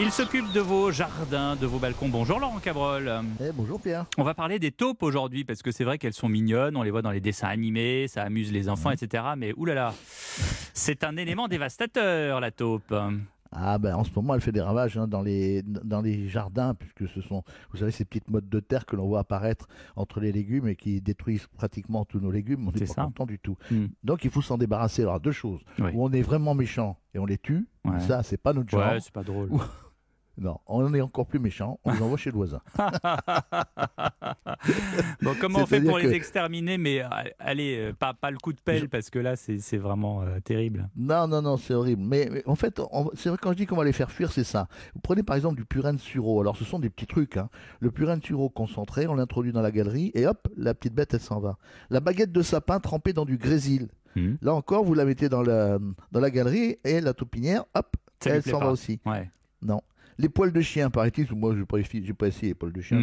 Il s'occupe de vos jardins, de vos balcons. Bonjour Laurent Cabrol. Eh, bonjour Pierre. On va parler des taupes aujourd'hui parce que c'est vrai qu'elles sont mignonnes, on les voit dans les dessins animés, ça amuse les enfants, etc. Mais oulala, c'est un élément dévastateur la taupe. Ah ben en ce moment elle fait des ravages hein, dans, les, dans les jardins puisque ce sont vous savez ces petites mottes de terre que l'on voit apparaître entre les légumes et qui détruisent pratiquement tous nos légumes. On n'est pas content du tout. Hmm. Donc il faut s'en débarrasser. Alors deux choses. Oui. Où on est vraiment méchant et on les tue. Ouais. Ça c'est pas notre genre. Ouais, c'est pas drôle. Non, on est encore plus méchant. On les envoie chez le voisin. Bon, comment on fait pour les exterminer Mais euh, allez, euh, pas, pas le coup de pelle parce que là c'est vraiment euh, terrible. Non, non, non, c'est horrible. Mais, mais en fait, c'est vrai quand je dis qu'on va les faire fuir, c'est ça. Vous prenez par exemple du purin de sureau. Alors ce sont des petits trucs. Hein. Le purin de sureau concentré, on l'introduit dans la galerie et hop, la petite bête, elle s'en va. La baguette de sapin trempée dans du grésil. Hmm. Là encore, vous la mettez dans la, dans la galerie et la taupinière, hop, Ça elle s'en va aussi. Ouais. Non. Les poils de chien, paraît-il, moi je n'ai pas, essayé les poils de chien,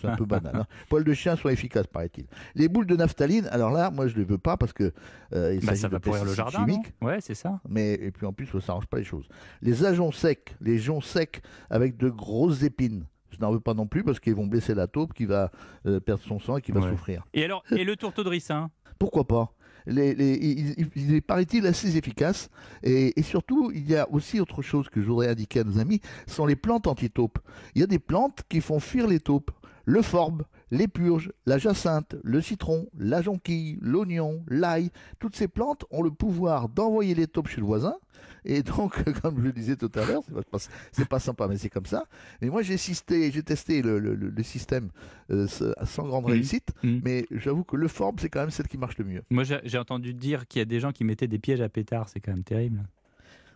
c'est un peu banal. hein. Poils de chien sont efficaces, paraît-il. Les boules de naphtaline, alors là, moi je ne les veux pas parce que euh, il Bah, ça de va pourrir le jardin. non chimiques. ouais, c'est ça. mais et puis en plus ça n'arrange pas les choses. Les ajoncs secs, les joncs secs avec de grosses épines, je n'en veux pas non plus parce qu'ils vont blesser la taupe qui va euh, perdre son sang et qui va Ouais. souffrir. Et alors, et le tourteau de ricin? Pourquoi pas? Les, les- il, paraît-il, assez efficace. Et, surtout, il y a aussi autre chose que je voudrais indiquer à nos amis, sont les plantes anti-taupes. Il y a des plantes qui font fuir les taupes. Le forbe, les purges, la jacinthe, le citron, la jonquille, l'oignon, l'ail, toutes ces plantes ont le pouvoir d'envoyer les taupes chez le voisin. Et donc, comme je le disais tout à l'heure, c'est pas, c'est pas sympa, mais c'est comme ça. Mais moi, j'ai testé, j'ai testé le, le- le- le système euh, sans grande Mhm. réussite, Mhm. mais j'avoue que le forbe, c'est quand même celle qui marche le mieux. Moi, j'ai j'ai entendu dire qu'il y a des gens qui mettaient des pièges à pétards, c'est quand même terrible.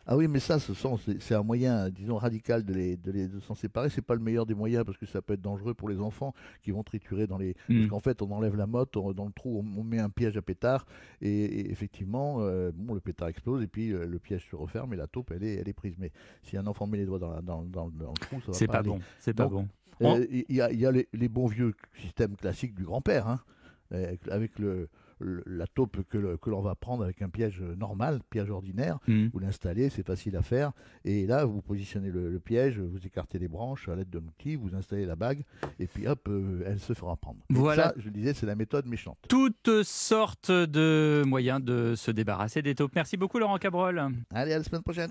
Ah oui, mais ça, ce sont, c'est, un moyen, disons, radical de les, de les de s'en séparer. C'est pas le meilleur des moyens parce que ça peut être dangereux pour les enfants qui vont triturer dans les. Mm. Parce qu'en fait, on enlève la motte, on- dans le trou, on, on met un piège à pétard et, et effectivement, euh, bon, le pétard explose et puis euh, le piège se referme et la taupe, elle est, elle est prise. Mais si un enfant met les doigts dans, la- dans, dans, dans le trou, ça va C'est pas bon. C'est pas bon. Euh, Il y a, il y a les, les bons vieux systèmes classiques du grand-père, hein, avec, avec le, le- la taupe que, l'on va prendre avec un piège normal, piège ordinaire. Hmm. Vous l'installez, c'est facile à faire. Et là, vous positionnez le, le piège, vous écartez les branches à l'aide d'un outil, vous installez la bague, et puis hop, euh, elle se fera prendre. Voilà. Ça, je le disais, c'est la méthode méchante. Toutes sortes de moyens de se débarrasser des taupes. Merci beaucoup Laurent Cabrol. Allez, à la semaine prochaine.